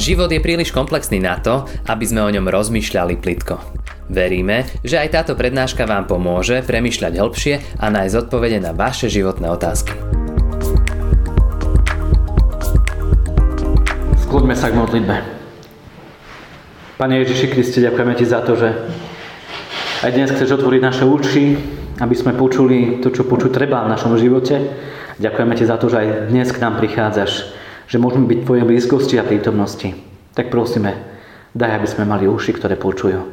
Život je príliš komplexný na to, aby sme o ňom rozmýšľali plitko. Veríme, že aj táto prednáška vám pomôže premyšľať hĺbšie a nájsť odpovede na vaše životné otázky. Skloďme sa k modlitbe. Pane Ježiši Kriste, ďakujeme Ti za to, že aj dnes chceš otvoriť naše uši, aby sme počuli to, čo počuť treba v našom živote. Ďakujeme Ti za to, že aj dnes k nám prichádzaš že môžeme byť v Tvojej blízkosti a prítomnosti. Tak prosíme, daj, aby sme mali uši, ktoré počujú,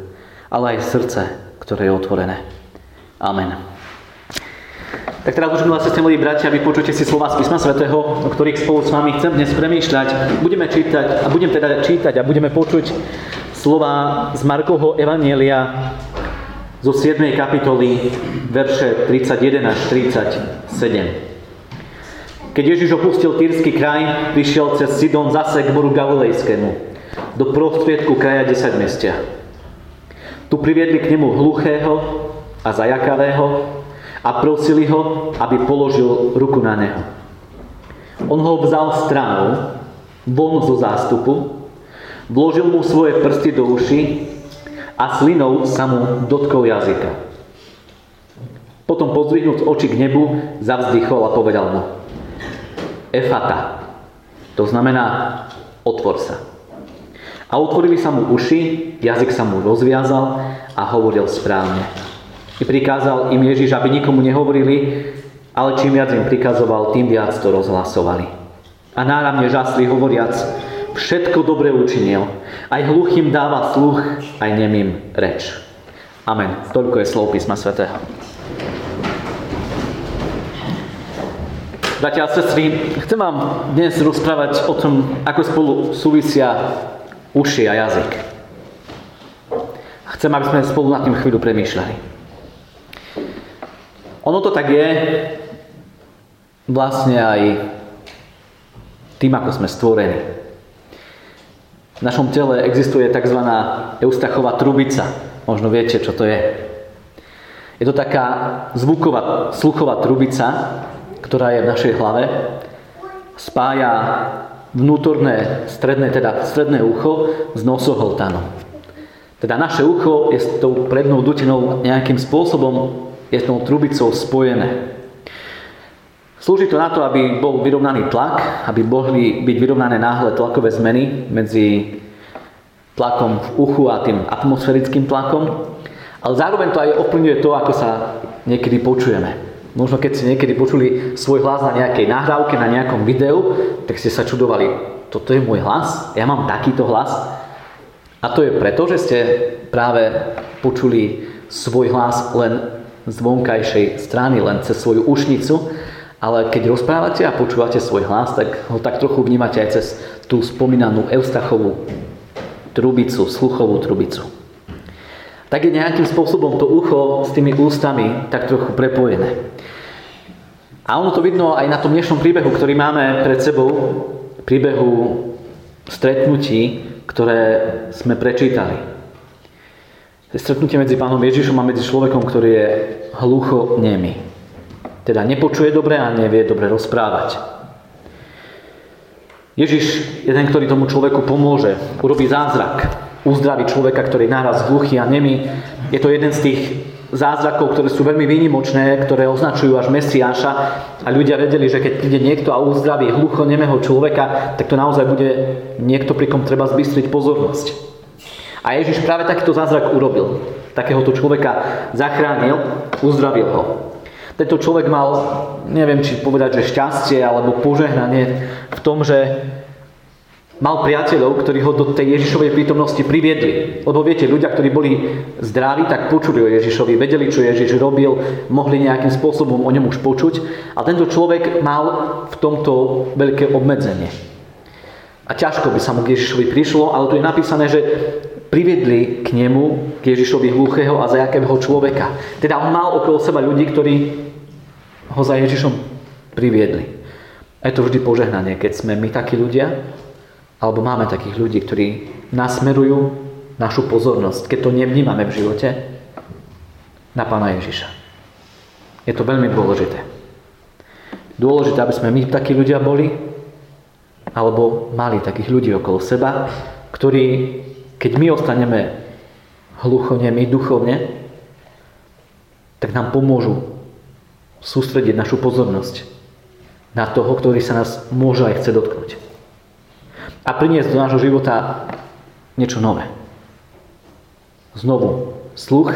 ale aj srdce, ktoré je otvorené. Amen. Tak teraz môžeme vás ste milí bratia, vypočujte si slova z písma svätého, o ktorých spolu s vami chcem dnes premýšľať. Budeme čítať a budem teda čítať a budeme počuť slova z Markovho Evanielia zo 7. kapitoly, verše 31 až 37. Keď Ježiš opustil Týrsky kraj, prišiel cez Sidon zase k moru Galilejskému, do prostriedku kraja 10 mestia. Tu priviedli k nemu hluchého a zajakavého a prosili ho, aby položil ruku na neho. On ho vzal stranou, von zo zástupu, vložil mu svoje prsty do uši a slinou sa mu dotkol jazyka. Potom pozdvihnúc oči k nebu, zavzdychol a povedal mu, efata. To znamená otvor sa. A otvorili sa mu uši, jazyk sa mu rozviazal a hovoril správne. I prikázal im Ježiš, aby nikomu nehovorili, ale čím viac im prikazoval, tým viac to rozhlasovali. A náramne žasli hovoriac, všetko dobre učinil. Aj hluchým dáva sluch, aj nemým reč. Amen. Toľko je slov písma svätého. Bratia a sestry, chcem vám dnes rozprávať o tom, ako spolu súvisia uši a jazyk. Chcem, aby sme spolu nad tým chvíľu premýšľali. Ono to tak je vlastne aj tým, ako sme stvorení. V našom tele existuje tzv. eustachová trubica. Možno viete, čo to je. Je to taká zvuková, sluchová trubica, ktorá je v našej hlave, spája vnútorné, stredné, teda stredné ucho s nosohltanom. Teda naše ucho je s tou prednou dutinou nejakým spôsobom je s tou trubicou spojené. Slúži to na to, aby bol vyrovnaný tlak, aby mohli byť vyrovnané náhle tlakové zmeny medzi tlakom v uchu a tým atmosférickým tlakom, ale zároveň to aj ovplyvňuje to, ako sa niekedy počujeme. Možno keď ste niekedy počuli svoj hlas na nejakej nahrávke, na nejakom videu, tak ste sa čudovali, toto je môj hlas? Ja mám takýto hlas? A to je preto, že ste práve počuli svoj hlas len z vonkajšej strany, len cez svoju ušnicu, ale keď rozprávate a počúvate svoj hlas, tak ho tak trochu vnímate aj cez tú spomínanú Eustachovú trubicu, sluchovú trubicu. Tak je nejakým spôsobom to ucho s tými ústami tak trochu prepojené. A ono to vidno aj na tom dnešnom príbehu, ktorý máme pred sebou, príbehu stretnutí, ktoré sme prečítali. Stretnutie medzi pánom Ježišom a medzi človekom, ktorý je hlucho nemý. Teda nepočuje dobre a nevie dobre rozprávať. Ježiš je ten, ktorý tomu človeku pomôže, urobí zázrak, uzdraví človeka, ktorý je náraz hluchý a nemý. Je to jeden z tých zázrakov, ktoré sú veľmi výnimočné, ktoré označujú až Mesiáša a ľudia vedeli, že keď príde niekto a uzdraví hlucho nemého človeka, tak to naozaj bude niekto, pri kom treba zbystriť pozornosť. A Ježiš práve takýto zázrak urobil. Takéhoto človeka zachránil, uzdravil ho. Tento človek mal, neviem či povedať, že šťastie alebo požehnanie v tom, že mal priateľov, ktorí ho do tej Ježišovej prítomnosti priviedli. Lebo viete, ľudia, ktorí boli zdraví, tak počuli o Ježišovi, vedeli, čo Ježiš robil, mohli nejakým spôsobom o ňom už počuť. A tento človek mal v tomto veľké obmedzenie. A ťažko by sa mu k Ježišovi prišlo, ale tu je napísané, že priviedli k nemu, k Ježišovi hluchého a zajakého človeka. Teda on mal okolo seba ľudí, ktorí ho za Ježišom priviedli. A je to vždy požehnanie, keď sme my takí ľudia, alebo máme takých ľudí, ktorí nasmerujú našu pozornosť, keď to nevnímame v živote, na Pána Ježiša. Je to veľmi dôležité. Dôležité, aby sme my takí ľudia boli alebo mali takých ľudí okolo seba, ktorí, keď my ostaneme hluchonemi duchovne, tak nám pomôžu sústrediť našu pozornosť na toho, ktorý sa nás môže aj chce dotknúť. A priniesť do nášho života niečo nové. Znovu sluch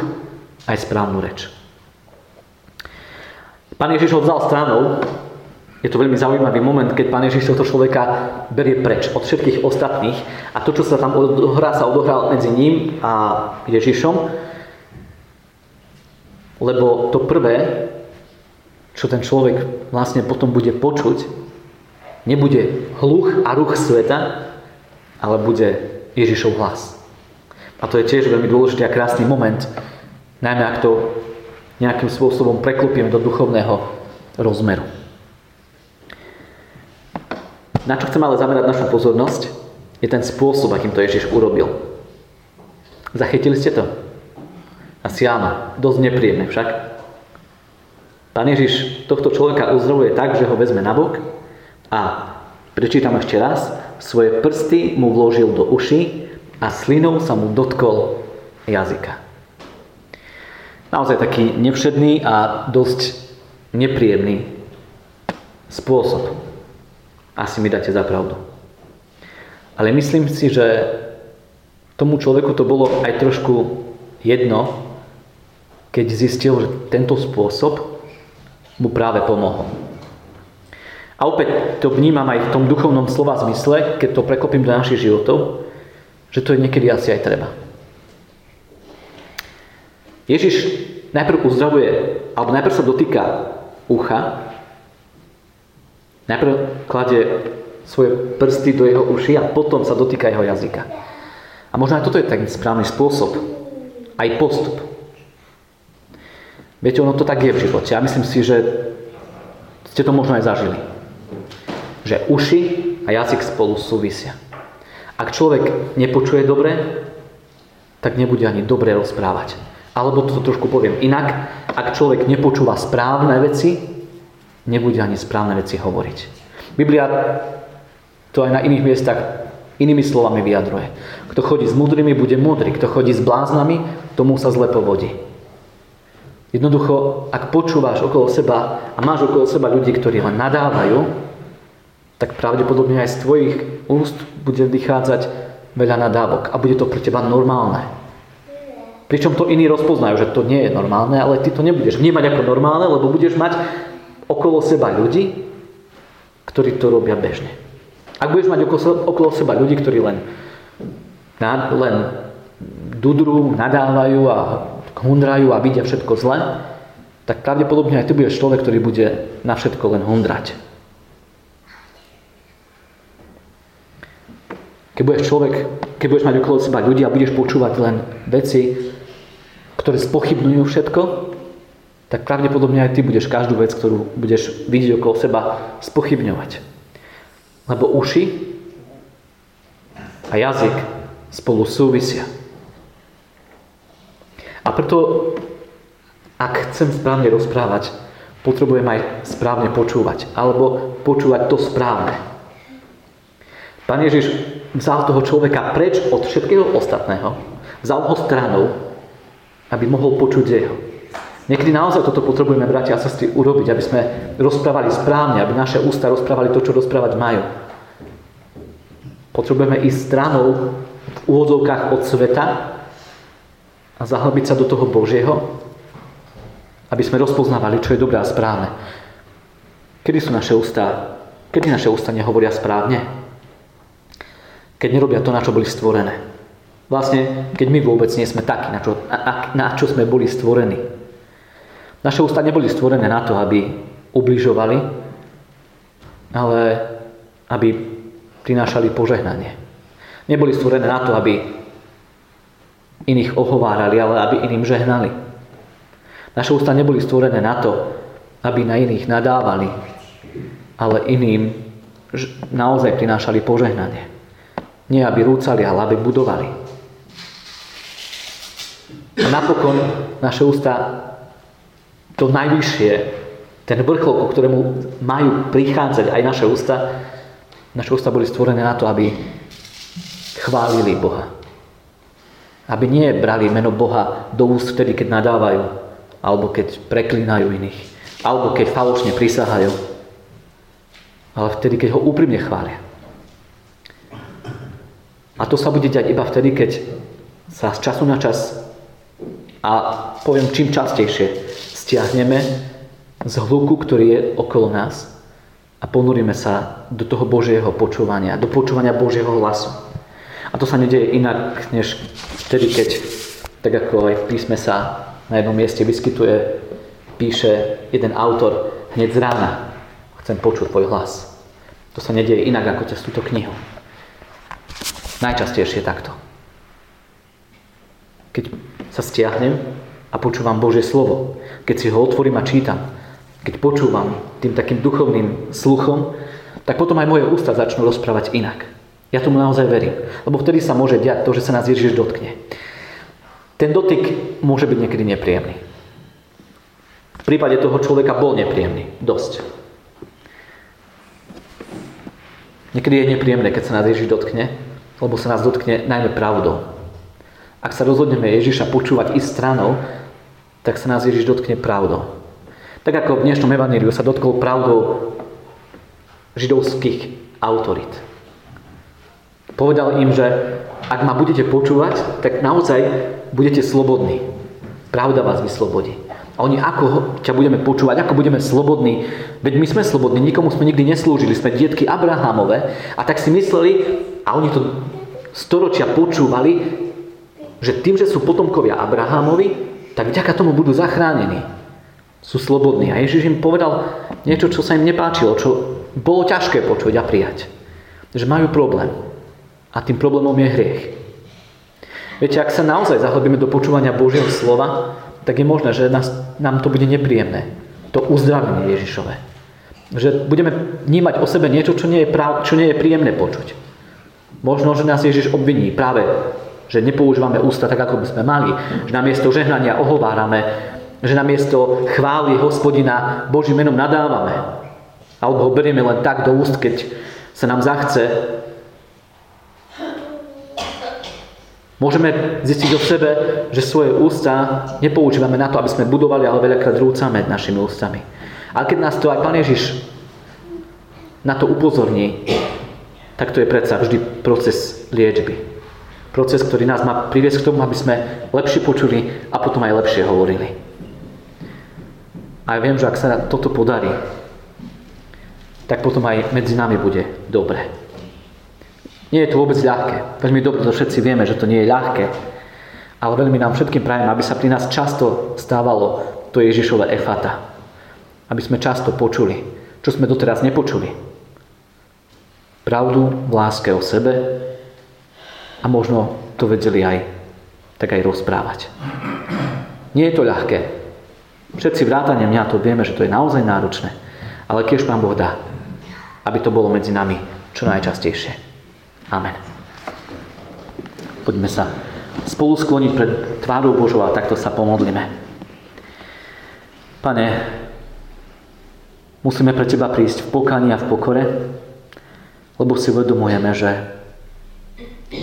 aj správnu reč. Pán Ježiš ho vzal stranou. Je to veľmi zaujímavý moment, keď Pán Ježiš tohto človeka berie preč od všetkých ostatných a to, čo sa tam odohrá, sa odohrá medzi ním a Ježišom. Lebo to prvé, čo ten človek vlastne potom bude počuť, nebude hluch a ruch sveta, ale bude Ježišov hlas. A to je tiež veľmi dôležitý a krásny moment, najmä ak to nejakým spôsobom preklopíme do duchovného rozmeru. Na čo chcem ale zamerať našu pozornosť, je ten spôsob, akým to Ježiš urobil. Zachytili ste to? Asi áno, dosť nepríjemné však. Pán Ježiš tohto človeka uzdravuje tak, že ho vezme na bok a prečítam ešte raz, svoje prsty mu vložil do uši a slinou sa mu dotkol jazyka. Naozaj taký nevšedný a dosť nepríjemný spôsob. Asi mi dáte za pravdu. Ale myslím si, že tomu človeku to bolo aj trošku jedno, keď zistil, že tento spôsob mu práve pomohol. A opäť to vnímam aj v tom duchovnom slova zmysle, keď to prekopím do našich životov, že to je niekedy asi aj treba. Ježiš najprv uzdravuje, alebo najprv sa dotýka ucha, najprv kladie svoje prsty do jeho uši a potom sa dotýka jeho jazyka. A možno aj toto je ten správny spôsob, aj postup. Viete, ono to tak je v živote. Ja myslím si, že ste to možno aj zažili. Že uši a jazyk spolu súvisia. Ak človek nepočuje dobre, tak nebude ani dobre rozprávať. Alebo to trošku poviem inak, ak človek nepočúva správne veci, nebude ani správne veci hovoriť. Biblia to aj na iných miestach inými slovami vyjadruje. Kto chodí s mudrými, bude mudrý. Kto chodí s bláznami, tomu sa zle povodí. Jednoducho, ak počúvaš okolo seba a máš okolo seba ľudí, ktorí len nadávajú, tak pravdepodobne aj z tvojich úst bude vychádzať veľa nadávok a bude to pre teba normálne. Pričom to iní rozpoznajú, že to nie je normálne, ale ty to nebudeš vnímať ako normálne, lebo budeš mať okolo seba ľudí, ktorí to robia bežne. Ak budeš mať okolo seba ľudí, ktorí len, len dudru, nadávajú a hundrajú a vidia všetko zle, tak pravdepodobne aj ty budeš človek, ktorý bude na všetko len hundrať. Keď budeš človek, keď budeš mať okolo seba ľudí a budeš počúvať len veci, ktoré spochybnujú všetko, tak pravdepodobne aj ty budeš každú vec, ktorú budeš vidieť okolo seba, spochybňovať. Lebo uši a jazyk spolu súvisia. A preto, ak chcem správne rozprávať, potrebujem aj správne počúvať. Alebo počúvať to správne. Pán Ježiš vzal toho človeka preč od všetkého ostatného, vzal ho stranou, aby mohol počuť jeho. Niekedy naozaj toto potrebujeme, bratia a sestry, urobiť, aby sme rozprávali správne, aby naše ústa rozprávali to, čo rozprávať majú. Potrebujeme ísť stranou v úvodzovkách od sveta a zahlbiť sa do toho Božieho, aby sme rozpoznávali, čo je dobré a správne. Kedy sú naše ústa, kedy naše ústa nehovoria správne? keď nerobia to, na čo boli stvorené. Vlastne, keď my vôbec nie sme takí, na čo, na, na čo sme boli stvorení. Naše ústa neboli stvorené na to, aby ubližovali, ale aby prinášali požehnanie. Neboli stvorené na to, aby iných ohovárali, ale aby iným žehnali. Naše ústa neboli stvorené na to, aby na iných nadávali, ale iným naozaj prinášali požehnanie. Nie aby rúcali, ale aby budovali. A napokon naše ústa to najvyššie, ten vrchol, ku ktorému majú prichádzať aj naše ústa, Naše ústa boli stvorené na to, aby chválili Boha. Aby nie brali meno Boha do úst vtedy, keď nadávajú, alebo keď preklínajú iných, alebo keď falošne prisahajú, ale vtedy, keď ho úprimne chvália. A to sa bude diať iba vtedy, keď sa z času na čas a poviem čím častejšie stiahneme z hluku, ktorý je okolo nás a ponuríme sa do toho Božieho počúvania, do počúvania Božieho hlasu. A to sa nedieje inak, než vtedy, keď, tak ako aj v písme sa na jednom mieste vyskytuje, píše jeden autor hneď z rána. Chcem počuť tvoj hlas. To sa nedieje inak ako cez túto knihu. Najčastejšie takto. Keď sa stiahnem a počúvam Božie slovo, keď si ho otvorím a čítam, keď počúvam tým takým duchovným sluchom, tak potom aj moje ústa začnú rozprávať inak. Ja tomu naozaj verím. Lebo vtedy sa môže diať to, že sa nás Ježiš dotkne. Ten dotyk môže byť niekedy nepríjemný. V prípade toho človeka bol nepríjemný. Dosť. Niekedy je nepríjemné, keď sa nás Ježiš dotkne, lebo sa nás dotkne najmä pravdou. Ak sa rozhodneme Ježiša počúvať i stranou, tak sa nás Ježiš dotkne pravdou. Tak ako v dnešnom evaníliu sa dotkol pravdou židovských autorít. Povedal im, že ak ma budete počúvať, tak naozaj budete slobodní. Pravda vás vyslobodí. A oni, ako ťa budeme počúvať, ako budeme slobodní, veď my sme slobodní, nikomu sme nikdy neslúžili, sme dietky Abrahamové a tak si mysleli, a oni to storočia počúvali, že tým, že sú potomkovia Abrahamovi, tak vďaka tomu budú zachránení. Sú slobodní. A Ježiš im povedal niečo, čo sa im nepáčilo, čo bolo ťažké počuť a prijať. Že majú problém. A tým problémom je hriech. Viete, ak sa naozaj zahlbíme do počúvania Božieho slova, tak je možné, že nás, nám to bude nepríjemné. To uzdravenie Ježišové. Že budeme vnímať o sebe niečo, čo nie je, prav, čo nie je príjemné počuť. Možno, že nás Ježiš obviní práve, že nepoužívame ústa tak, ako by sme mali. Že namiesto žehnania ohovárame. Že namiesto chvály hospodina Božím menom nadávame. Alebo ho berieme len tak do úst, keď sa nám zachce Môžeme zistiť o sebe, že svoje ústa nepoužívame na to, aby sme budovali, ale veľakrát rúcame našimi ústami. Ale keď nás to aj Pán Ježiš na to upozorní, tak to je predsa vždy proces liečby. Proces, ktorý nás má priviesť k tomu, aby sme lepšie počuli a potom aj lepšie hovorili. A ja viem, že ak sa toto podarí, tak potom aj medzi nami bude dobre. Nie je to vôbec ľahké. Veľmi dobre to všetci vieme, že to nie je ľahké. Ale veľmi nám všetkým prajem, aby sa pri nás často stávalo to Ježišové efata. Aby sme často počuli, čo sme doteraz nepočuli. Pravdu láske o sebe a možno to vedeli aj tak aj rozprávať. Nie je to ľahké. Všetci vrátane mňa to vieme, že to je naozaj náročné. Ale keď Pán Boh dá, aby to bolo medzi nami čo najčastejšie. Amen. Poďme sa spolu skloniť pred tvárou Božou a takto sa pomodlíme. Pane, musíme pre Teba prísť v pokaní a v pokore, lebo si uvedomujeme, že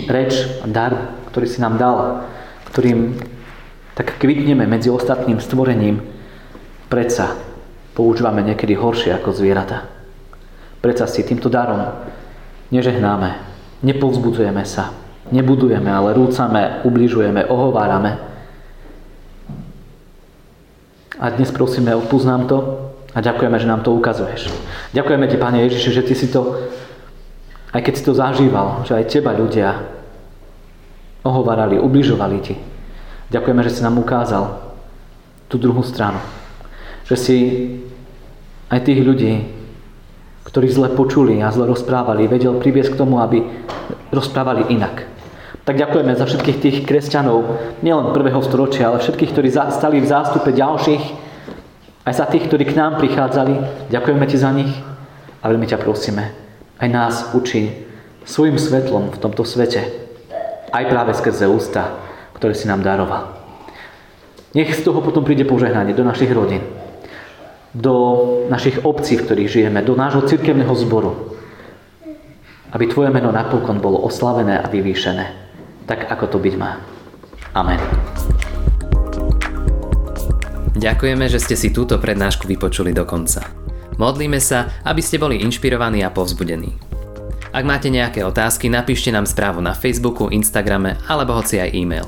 reč a dar, ktorý si nám dal, ktorým tak kvitneme medzi ostatným stvorením, predsa používame niekedy horšie ako zvieratá. Predsa si týmto darom nežehnáme, Nepovzbudzujeme sa, nebudujeme, ale rúcame, ubližujeme, ohovárame. A dnes prosíme, odpúsť nám to a ďakujeme, že nám to ukazuješ. Ďakujeme Ti, Pane Ježiši, že Ty si to, aj keď si to zažíval, že aj Teba ľudia ohovárali, ubližovali Ti. Ďakujeme, že si nám ukázal tú druhú stranu. Že si aj tých ľudí, ktorí zle počuli a zle rozprávali, vedel priviesť k tomu, aby rozprávali inak. Tak ďakujeme za všetkých tých kresťanov, nielen prvého storočia, ale všetkých, ktorí stali v zástupe ďalších, aj za tých, ktorí k nám prichádzali. Ďakujeme Ti za nich a veľmi ťa prosíme, aj nás učí svojim svetlom v tomto svete, aj práve skrze ústa, ktoré si nám daroval. Nech z toho potom príde požehnanie do našich rodín do našich obcí, v ktorých žijeme, do nášho cirkevného zboru. aby Tvoje meno napokon bolo oslavené a vyvýšené, tak ako to byť má. Amen. Ďakujeme, že ste si túto prednášku vypočuli do konca. Modlíme sa, aby ste boli inšpirovaní a povzbudení. Ak máte nejaké otázky, napíšte nám správu na Facebooku, Instagrame alebo hoci aj e-mail.